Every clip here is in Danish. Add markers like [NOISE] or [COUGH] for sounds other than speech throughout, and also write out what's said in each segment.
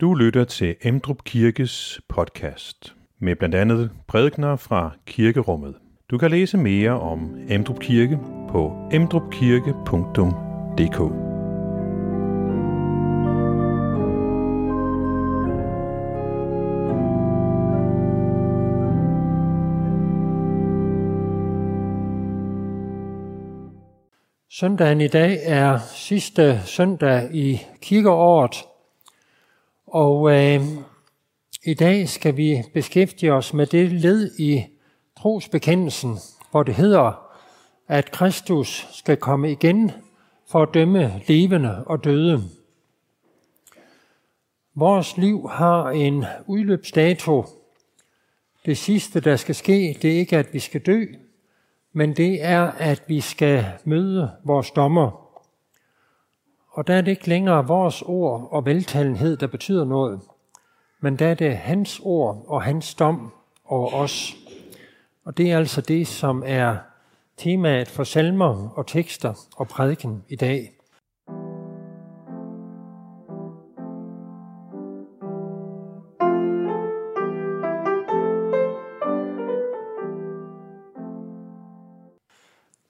Du lytter til Emdrup Kirkes podcast med blandt andet prædikner fra kirkerummet. Du kan læse mere om Emdrup Kirke på emdrupkirke.dk. Søndagen i dag er sidste søndag i kirkeåret, og øh, i dag skal vi beskæftige os med det led i trosbekendelsen, hvor det hedder, at Kristus skal komme igen for at dømme levende og døde. Vores liv har en udløbsdato. Det sidste, der skal ske, det er ikke, at vi skal dø, men det er, at vi skal møde vores dommer. Og der er det ikke længere vores ord og veltalenhed, der betyder noget, men der er det hans ord og hans dom over os. Og det er altså det, som er temaet for salmer og tekster og prædiken i dag.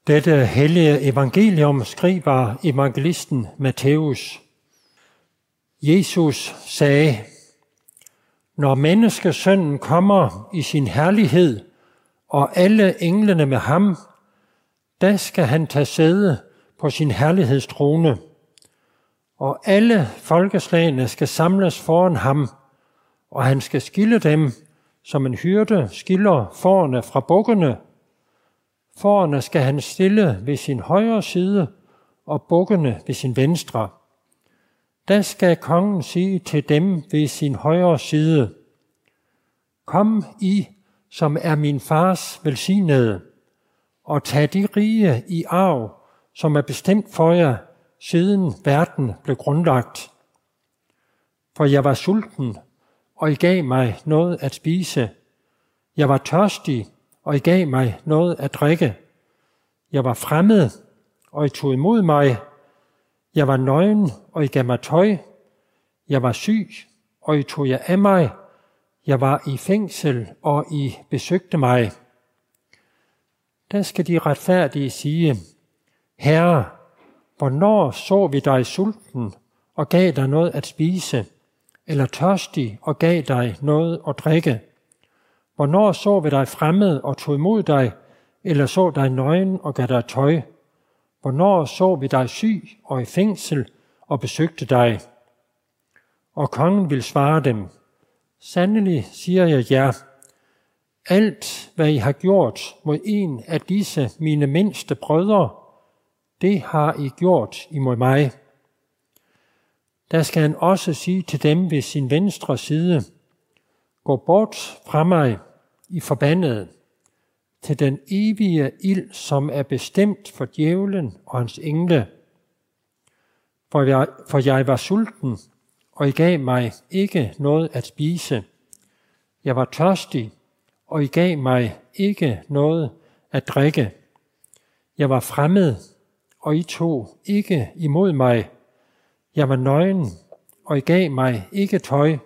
Dette hellige evangelium skriver evangelisten Matthæus. Jesus sagde, Når menneskesønnen kommer i sin herlighed, og alle englene med ham, da skal han tage sæde på sin herlighedstrone, og alle folkeslagene skal samles foran ham, og han skal skille dem, som en hyrde skiller forne fra bukkene, Forerne skal han stille ved sin højre side og bukkene ved sin venstre. Da skal kongen sige til dem ved sin højre side, Kom I, som er min fars velsignede, og tag de rige i arv, som er bestemt for jer, siden verden blev grundlagt. For jeg var sulten, og I gav mig noget at spise. Jeg var tørstig, og I gav mig noget at drikke. Jeg var fremmed, og I tog imod mig. Jeg var nøgen, og I gav mig tøj. Jeg var syg, og I tog jer af mig. Jeg var i fængsel, og I besøgte mig. Der skal de retfærdige sige, Herre, hvornår så vi dig sulten og gav dig noget at spise, eller tørstig og gav dig noget at drikke? Hvornår så vi dig fremmed og tog imod dig, eller så dig nøgen og gav dig tøj? Hvornår så vi dig syg og i fængsel og besøgte dig? Og kongen vil svare dem, Sandelig siger jeg jer, alt hvad I har gjort mod en af disse mine mindste brødre, det har I gjort imod mig. Der skal han også sige til dem ved sin venstre side, Gå bort fra mig, i forbandet til den evige ild, som er bestemt for djævlen og hans engle. For jeg, for jeg var sulten, og I gav mig ikke noget at spise. Jeg var tørstig, og I gav mig ikke noget at drikke. Jeg var fremmed, og I tog ikke imod mig. Jeg var nøgen, og I gav mig ikke tøj.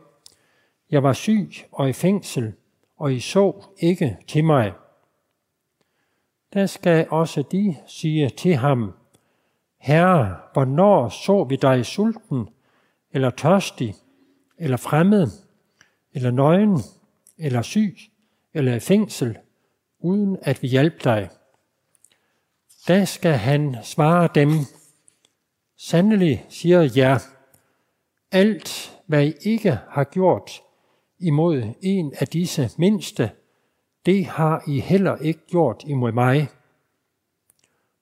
Jeg var syg og i fængsel, og I så ikke til mig. Der skal også de sige til ham, Herre, hvornår så vi dig sulten, eller tørstig, eller fremmed, eller nøgen, eller syg, eller i fængsel, uden at vi hjalp dig? Da skal han svare dem, Sandelig siger jeg, alt hvad I ikke har gjort imod en af disse mindste, det har I heller ikke gjort imod mig.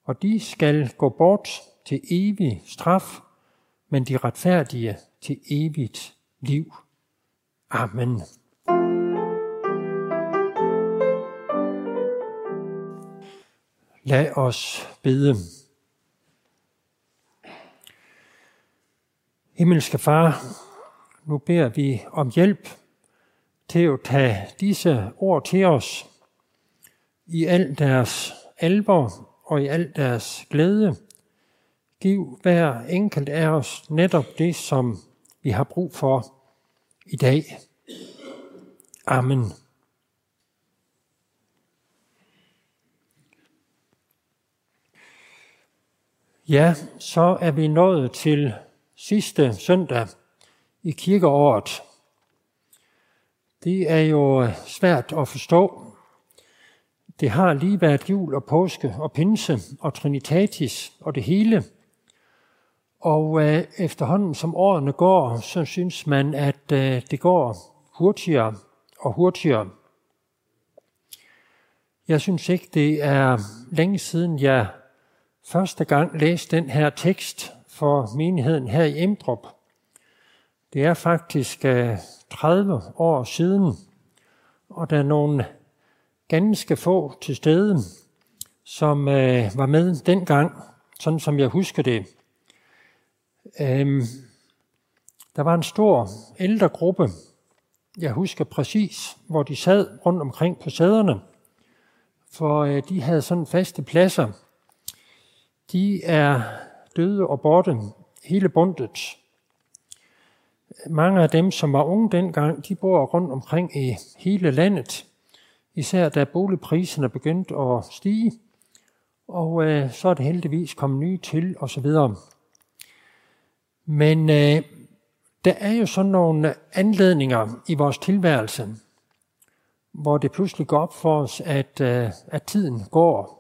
Og de skal gå bort til evig straf, men de retfærdige til evigt liv. Amen. Lad os bede. Himmelske Far, nu beder vi om hjælp til at tage disse ord til os i al deres alvor og i al deres glæde. Giv hver enkelt af os netop det, som vi har brug for. i dag. Amen. Ja, så er vi nået til sidste søndag i kirkeåret. Det er jo øh, svært at forstå. Det har lige været jul og påske og pinse og trinitatis og det hele. Og øh, efterhånden som årene går, så synes man, at øh, det går hurtigere og hurtigere. Jeg synes ikke, det er længe siden, jeg første gang læste den her tekst for menigheden her i Emdrup. Det er faktisk øh, 30 år siden, og der er nogle ganske få til stede, som øh, var med dengang, sådan som jeg husker det. Øhm, der var en stor ældre gruppe, jeg husker præcis, hvor de sad rundt omkring på sæderne, for øh, de havde sådan faste pladser. De er døde og borte, hele bundet. Mange af dem, som var unge dengang, de bor rundt omkring i hele landet, især da boligpriserne begyndte at stige, og øh, så er det heldigvis kommet nye til osv. Men øh, der er jo sådan nogle anledninger i vores tilværelse, hvor det pludselig går op for os, at, øh, at tiden går.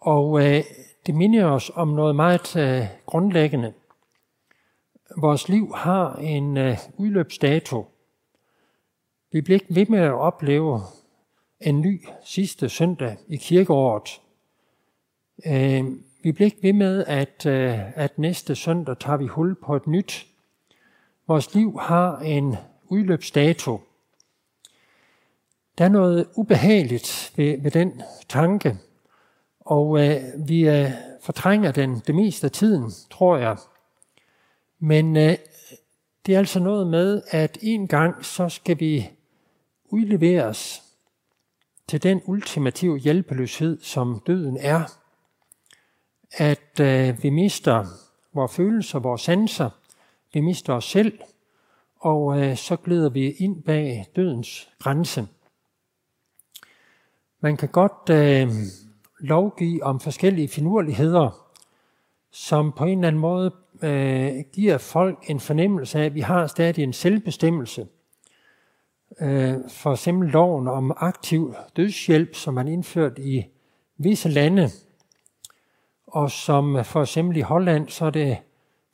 Og øh, det minder os om noget meget øh, grundlæggende. Vores liv har en øh, udløbsdato. Vi bliver ikke ved med at opleve en ny sidste søndag i kirkeåret. Øh, vi bliver ikke ved med, at, øh, at næste søndag tager vi hul på et nyt. Vores liv har en udløbsdato. Der er noget ubehageligt ved, ved den tanke, og øh, vi øh, fortrænger den det meste af tiden, tror jeg. Men øh, det er altså noget med, at en gang så skal vi udleveres til den ultimative hjælpeløshed, som døden er. At øh, vi mister vores følelser, vores sanser, vi mister os selv, og øh, så glider vi ind bag dødens grænse. Man kan godt øh, lovgive om forskellige finurligheder, som på en eller anden måde øh, giver folk en fornemmelse af, at vi har stadig en selvbestemmelse. Øh, for eksempel loven om aktiv dødshjælp, som man indført i visse lande, og som for eksempel i Holland, så er det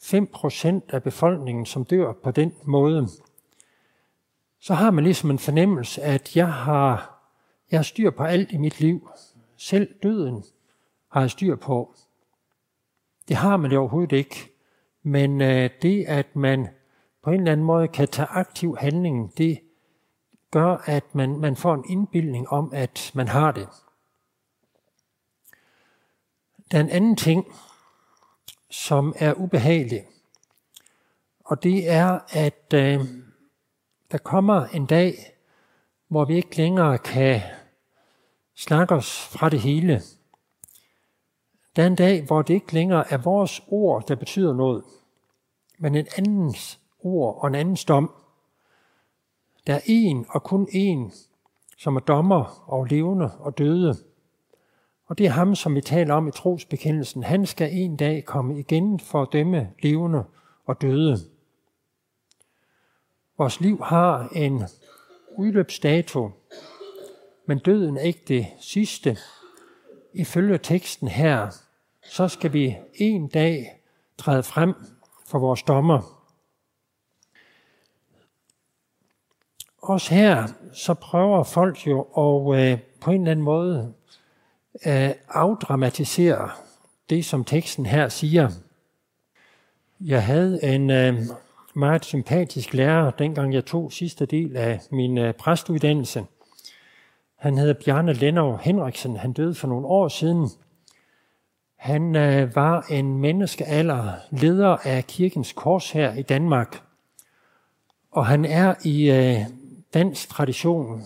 5% af befolkningen, som dør på den måde. Så har man ligesom en fornemmelse, at jeg har, jeg har styr på alt i mit liv. Selv døden har jeg styr på. Det har man det overhovedet ikke. Men øh, det, at man på en eller anden måde kan tage aktiv handling, det gør, at man, man får en indbildning om, at man har det. Der er en anden ting, som er ubehagelig, og det er, at øh, der kommer en dag, hvor vi ikke længere kan snakke os fra det hele. Der er en dag, hvor det ikke længere er vores ord, der betyder noget, men en andens ord og en andens dom. Der er en og kun en, som er dommer og levende og døde. Og det er ham, som vi taler om i trosbekendelsen. Han skal en dag komme igen for at dømme levende og døde. Vores liv har en udløbsdato, men døden er ikke det sidste. Ifølge teksten her, så skal vi en dag træde frem for vores dommer. Også her, så prøver folk jo at øh, på en eller anden måde øh, afdramatisere det, som teksten her siger. Jeg havde en øh, meget sympatisk lærer, dengang jeg tog sidste del af min øh, præstuddannelse. Han hedder Bjarne Lennov Henriksen. Han døde for nogle år siden. Han øh, var en menneskealder leder af kirkens kors her i Danmark. Og han er i øh, dansk tradition,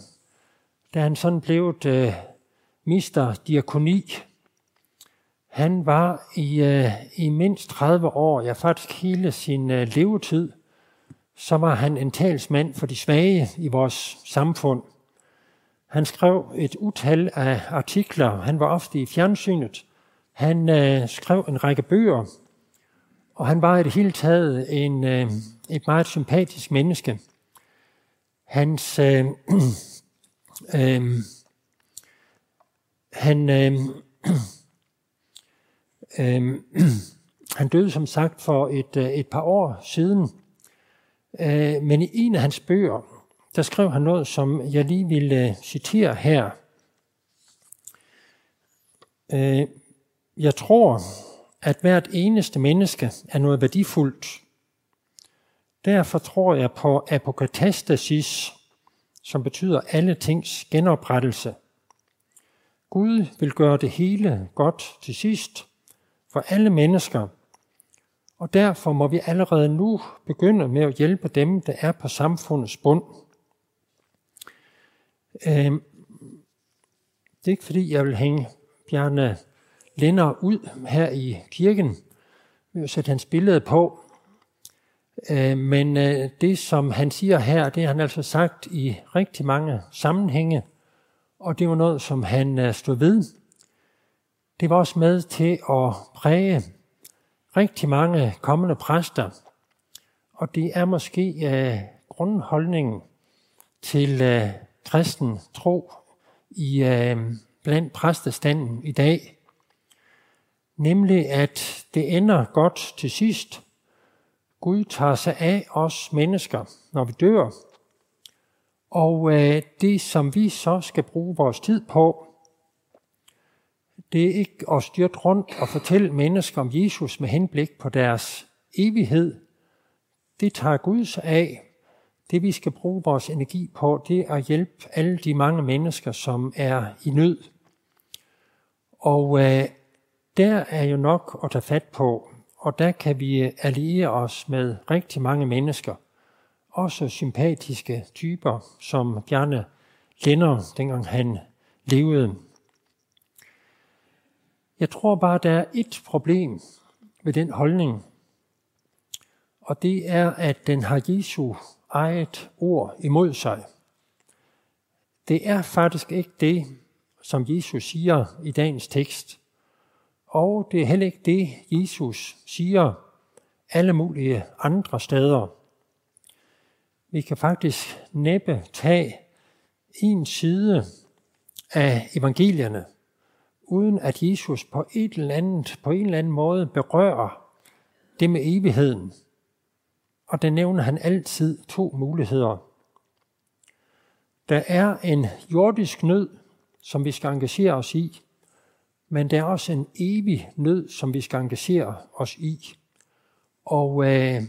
da han sådan blevet øh, mister diakoni. Han var i, øh, i mindst 30 år, ja faktisk hele sin øh, levetid, så var han en talsmand for de svage i vores samfund. Han skrev et utal af artikler. Han var ofte i fjernsynet. Han øh, skrev en række bøger, og han var i det hele taget en, øh, et meget sympatisk menneske. Hans øh, [CLEARS THROAT] øh, han, øh, [CLEARS THROAT] øh, [CLEARS THROAT] han døde som sagt for et, øh, et par år siden, øh, men i en af hans bøger, der skrev han noget, som jeg lige vil øh, citere her. Øh, jeg tror, at hvert eneste menneske er noget værdifuldt. Derfor tror jeg på apokatastasis, som betyder alle tings genoprettelse. Gud vil gøre det hele godt til sidst for alle mennesker, og derfor må vi allerede nu begynde med at hjælpe dem, der er på samfundets bund. Øhm, det er ikke fordi, jeg vil hænge Bjarne Linder ud her i kirken, ved at sætte hans billede på. Øh, men øh, det, som han siger her, det har han altså sagt i rigtig mange sammenhænge, og det var noget, som han øh, stod ved. Det var også med til at præge rigtig mange kommende præster, og det er måske grundholdningen til kristen tro i blandt præstestanden i dag, nemlig at det ender godt til sidst, Gud tager sig af os mennesker, når vi dør. Og øh, det, som vi så skal bruge vores tid på, det er ikke at styrte rundt og fortælle mennesker om Jesus med henblik på deres evighed. Det tager Gud sig af. Det, vi skal bruge vores energi på, det er at hjælpe alle de mange mennesker, som er i nød. Og øh, der er jo nok at tage fat på og der kan vi øh, alliere os med rigtig mange mennesker. Også sympatiske typer, som Bjarne Lenner, dengang han levede. Jeg tror bare, der er et problem ved den holdning, og det er, at den har Jesu eget ord imod sig. Det er faktisk ikke det, som Jesus siger i dagens tekst. Og det er heller ikke det, Jesus siger alle mulige andre steder. Vi kan faktisk næppe tage en side af evangelierne, uden at Jesus på, et eller andet, på en eller anden måde berører det med evigheden. Og der nævner han altid to muligheder. Der er en jordisk nød, som vi skal engagere os i, men der er også en evig nød, som vi skal engagere os i. Og øh,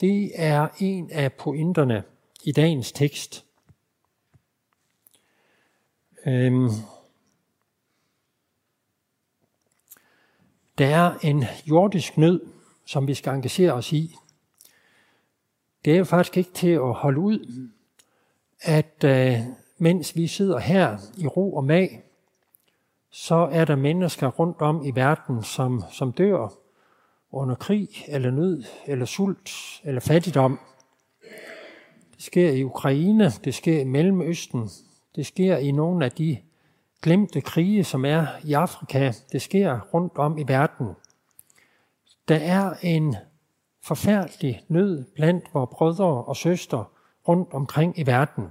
det er en af pointerne i dagens tekst. Øhm, der er en jordisk nød, som vi skal engagere os i. Det er jo faktisk ikke til at holde ud, at øh, mens vi sidder her i ro og mag, så er der mennesker rundt om i verden, som, som dør under krig, eller nød, eller sult, eller fattigdom. Det sker i Ukraine, det sker i Mellemøsten, det sker i nogle af de glemte krige, som er i Afrika. Det sker rundt om i verden. Der er en forfærdelig nød blandt vores brødre og søstre rundt omkring i verden.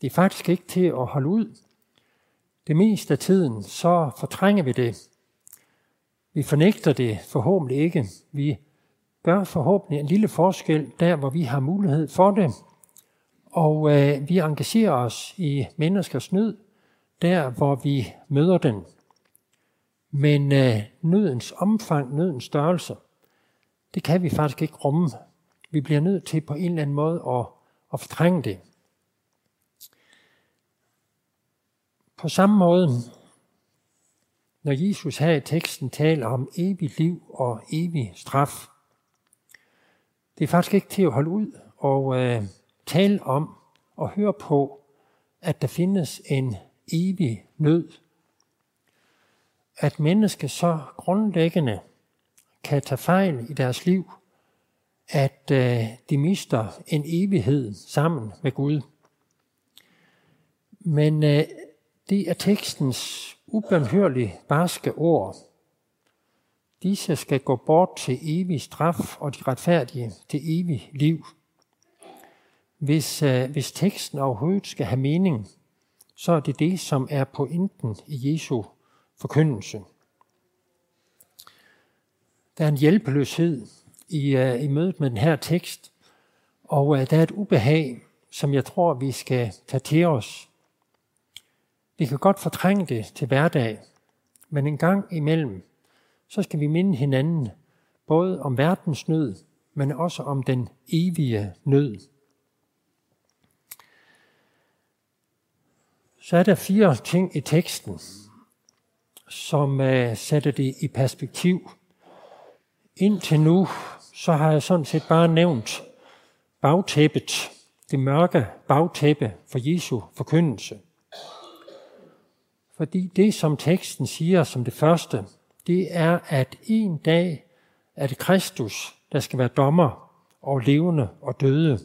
Det er faktisk ikke til at holde ud det meste af tiden, så fortrænger vi det. Vi fornægter det forhåbentlig ikke. Vi gør forhåbentlig en lille forskel der, hvor vi har mulighed for det. Og øh, vi engagerer os i menneskers nød, der hvor vi møder den. Men øh, nødens omfang, nødens størrelse, det kan vi faktisk ikke rumme. Vi bliver nødt til på en eller anden måde at, at fortrænge det. På samme måde, når Jesus her i teksten taler om evigt liv og evig straf, det er faktisk ikke til at holde ud og øh, tale om og høre på, at der findes en evig nød. At mennesker så grundlæggende kan tage fejl i deres liv, at øh, de mister en evighed sammen med Gud. Men øh, det er tekstens ubehørlige barske ord. Disse skal gå bort til evig straf, og de retfærdige til evig liv. Hvis, øh, hvis teksten overhovedet skal have mening, så er det det, som er pointen i Jesu forkyndelse. Der er en hjælpeløshed i, øh, i mødet med den her tekst, og øh, der er et ubehag, som jeg tror, vi skal tage til os. Vi kan godt fortrænge det til hverdag, men en gang imellem, så skal vi minde hinanden både om verdens nød, men også om den evige nød. Så er der fire ting i teksten, som uh, sætter det i perspektiv. Indtil nu, så har jeg sådan set bare nævnt bagtæppet, det mørke bagtæppe for Jesu forkyndelse. Fordi det, som teksten siger som det første, det er, at en dag er det Kristus, der skal være dommer over levende og døde.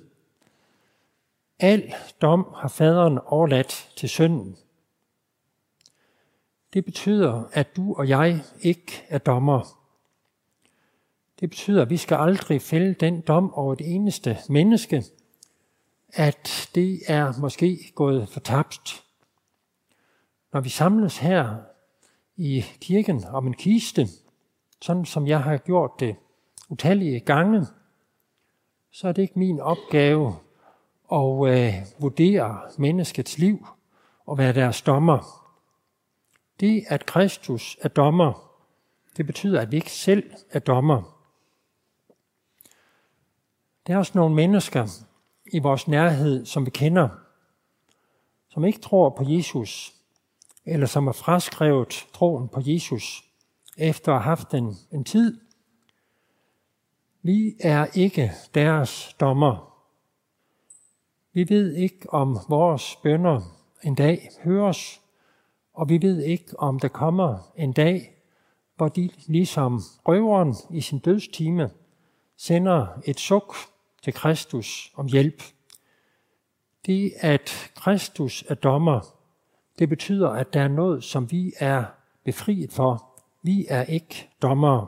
Al dom har faderen overladt til sønnen. Det betyder, at du og jeg ikke er dommer. Det betyder, at vi skal aldrig fælde den dom over det eneste menneske, at det er måske gået fortabt. Når vi samles her i kirken om en kiste, sådan som jeg har gjort det utallige gange, så er det ikke min opgave at øh, vurdere menneskets liv og være deres dommer. Det, at Kristus er dommer, det betyder, at vi ikke selv er dommer. Der er også nogle mennesker i vores nærhed, som vi kender, som ikke tror på Jesus, eller som har fraskrevet troen på Jesus, efter at have haft den en tid. Vi er ikke deres dommer. Vi ved ikke, om vores bønder en dag høres, og vi ved ikke, om der kommer en dag, hvor de ligesom røveren i sin dødstime sender et suk til Kristus om hjælp. Det, at Kristus er dommer, det betyder, at der er noget, som vi er befriet for. Vi er ikke dommere.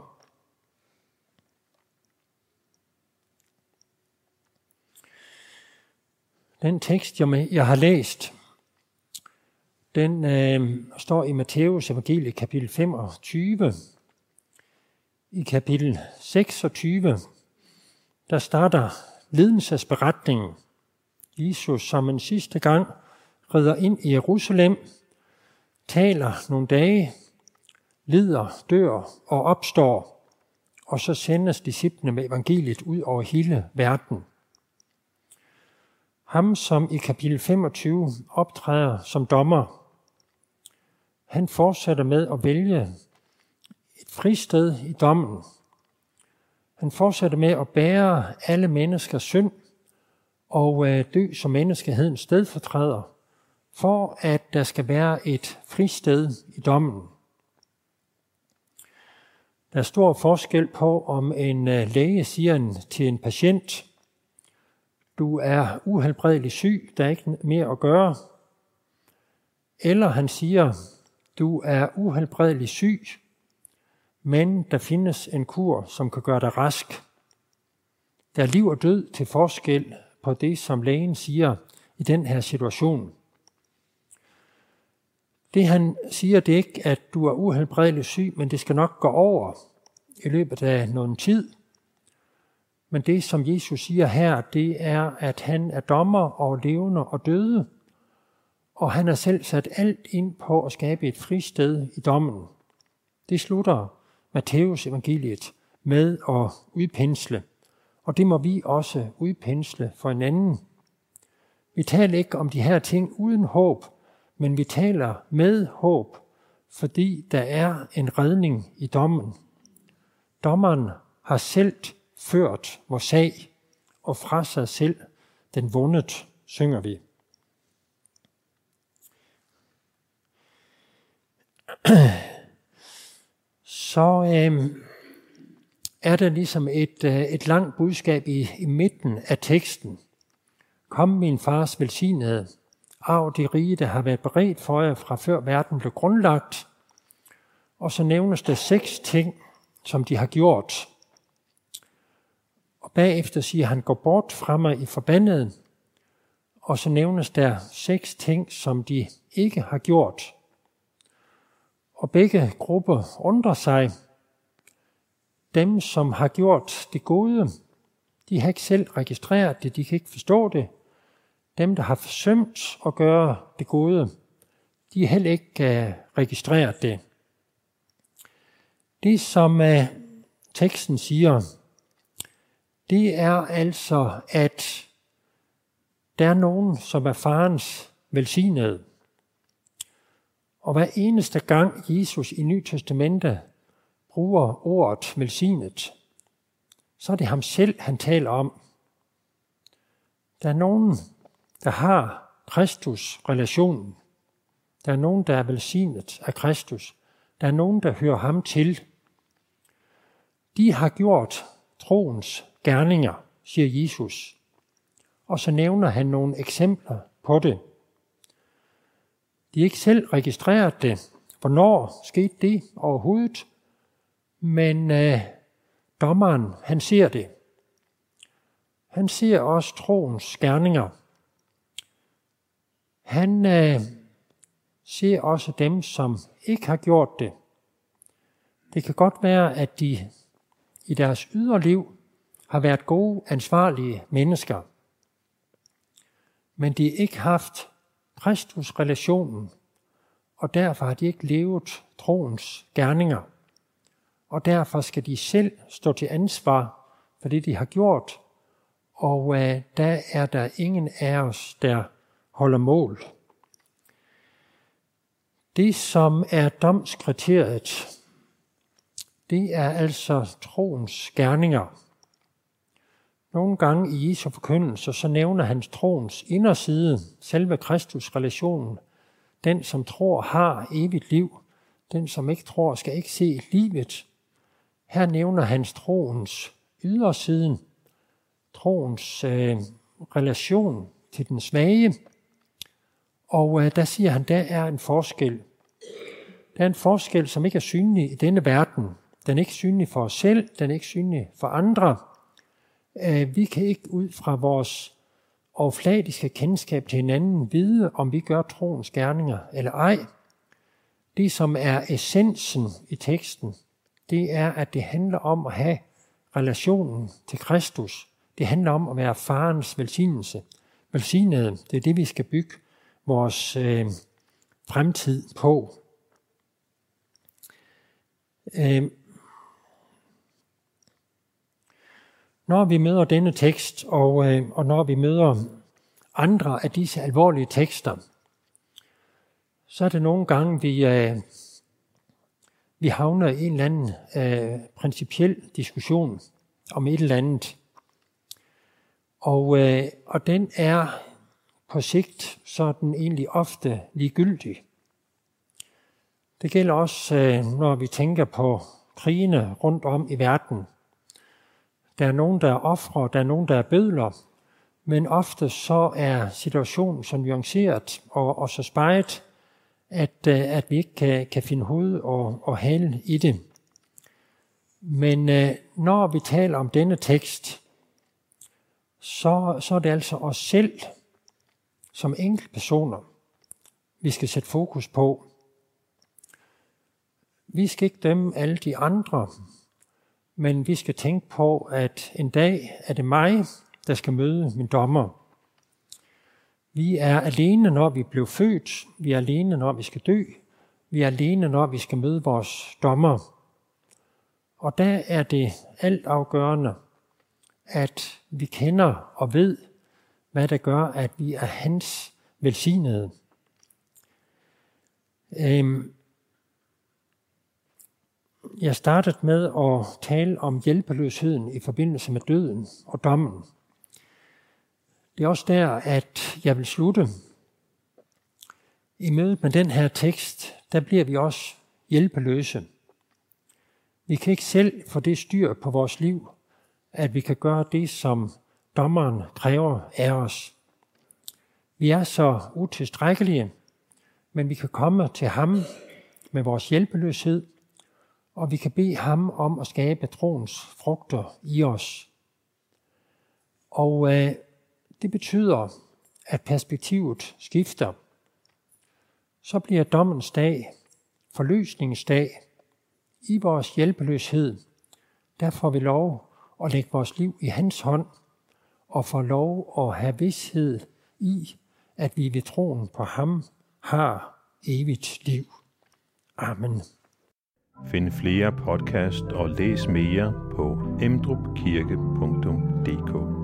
Den tekst, jeg har læst, den øh, står i Matteus evangelie kapitel 25. I kapitel 26, der starter lidelsesberetningen. Jesus som en sidste gang rider ind i Jerusalem, taler nogle dage, lider, dør og opstår, og så sendes disciplene med evangeliet ud over hele verden. Ham, som i kapitel 25 optræder som dommer, han fortsætter med at vælge et fristed i dommen. Han fortsætter med at bære alle menneskers synd og øh, dø som menneskehedens stedfortræder, for at der skal være et fristed i dommen. Der er stor forskel på, om en øh, læge siger til en patient, du er uhelbredelig syg, der er ikke mere at gøre. Eller han siger, du er uhelbredelig syg, men der findes en kur, som kan gøre dig rask. Der er liv og død til forskel på det, som lægen siger i den her situation. Det han siger, det er ikke, at du er uhelbredelig syg, men det skal nok gå over i løbet af nogen tid. Men det, som Jesus siger her, det er, at han er dommer over levende og døde, og han har selv sat alt ind på at skabe et fristed i dommen. Det slutter Matteus evangeliet med at udpensle, og det må vi også udpensle for en anden. Vi taler ikke om de her ting uden håb, men vi taler med håb, fordi der er en redning i dommen. Dommeren har selv ført vores sag, og fra sig selv den vundet, synger vi. [CLEARS THROAT] Så øh, er der ligesom et, øh, et langt budskab i, i midten af teksten. Kom min fars velsignede, arv de rige, der har været beredt for jer fra før verden blev grundlagt. Og så nævnes der seks ting, som de har gjort. Og bagefter siger han, gå bort fra mig i forbandet. Og så nævnes der seks ting, som de ikke har gjort. Og begge grupper undrer sig. Dem, som har gjort det gode, de har ikke selv registreret det, de kan ikke forstå det. Dem, der har forsømt at gøre det gode, de har heller ikke øh, registreret det. Det, som øh, teksten siger, det er altså, at der er nogen, som er farens velsignede. Og hver eneste gang Jesus i Nyt Testamente bruger ordet velsignet, så er det ham selv, han taler om. Der er nogen, der har Kristus-relationen. Der er nogen, der er velsignet af Kristus. Der er nogen, der hører ham til. De har gjort troens gerninger, siger Jesus. Og så nævner han nogle eksempler på det. De ikke selv registreret det. Hvornår skete det overhovedet? Men øh, dommeren, han ser det. Han ser også troens gerninger. Han øh, ser også dem, som ikke har gjort det. Det kan godt være, at de i deres yderliv har været gode, ansvarlige mennesker. Men de har ikke haft Kristus-relationen, og derfor har de ikke levet troens gerninger. Og derfor skal de selv stå til ansvar for det, de har gjort, og øh, der er der ingen af os, der holder mål. Det, som er domskriteriet, det er altså troens gerninger. Nogle gange i Jesu forkyndelse, så nævner han troens inderside, selve Kristus relationen. Den, som tror, har evigt liv. Den, som ikke tror, skal ikke se livet. Her nævner han troens ydersiden, troens øh, relation til den svage. Og øh, der siger han, der er en forskel. Der er en forskel, som ikke er synlig i denne verden. Den er ikke synlig for os selv, den er ikke synlig for andre. Øh, vi kan ikke ud fra vores overfladiske kendskab til hinanden vide, om vi gør troens gerninger eller ej. Det, som er essensen i teksten, det er, at det handler om at have relationen til Kristus. Det handler om at være farens velsignelse. Velsignede, det er det, vi skal bygge vores øh, fremtid på. Øh, Når vi møder denne tekst, og, øh, og når vi møder andre af disse alvorlige tekster, så er det nogle gange, vi, øh, vi havner i en eller anden øh, principiel diskussion om et eller andet. Og, øh, og den er på sigt så den egentlig ofte ligegyldig. Det gælder også, øh, når vi tænker på krigene rundt om i verden – der er nogen, der er ofre, der er nogen, der er bødler, men ofte så er situationen så nuanceret og, og så spejet, at, øh, at vi ikke kan, kan finde hoved og, og hale i det. Men øh, når vi taler om denne tekst, så, så er det altså os selv som enkeltpersoner, vi skal sætte fokus på. Vi skal ikke dømme alle de andre, men vi skal tænke på, at en dag er det mig, der skal møde min dommer. Vi er alene, når vi blev født. Vi er alene, når vi skal dø. Vi er alene, når vi skal møde vores dommer. Og der er det altafgørende, at vi kender og ved, hvad der gør, at vi er hans velsignede. Øhm, jeg startede med at tale om hjælpeløsheden i forbindelse med døden og dommen. Det er også der, at jeg vil slutte. I mødet med den her tekst, der bliver vi også hjælpeløse. Vi kan ikke selv få det styr på vores liv, at vi kan gøre det, som dommeren kræver af os. Vi er så utilstrækkelige, men vi kan komme til ham med vores hjælpeløshed, og vi kan bede ham om at skabe troens frugter i os. Og øh, det betyder, at perspektivet skifter. Så bliver dommens dag, forløsningsdag, i vores hjælpeløshed. Der får vi lov at lægge vores liv i hans hånd, og få lov at have vidshed i, at vi ved troen på ham har evigt liv. Amen. Find flere podcast og læs mere på emdrupkirke.dk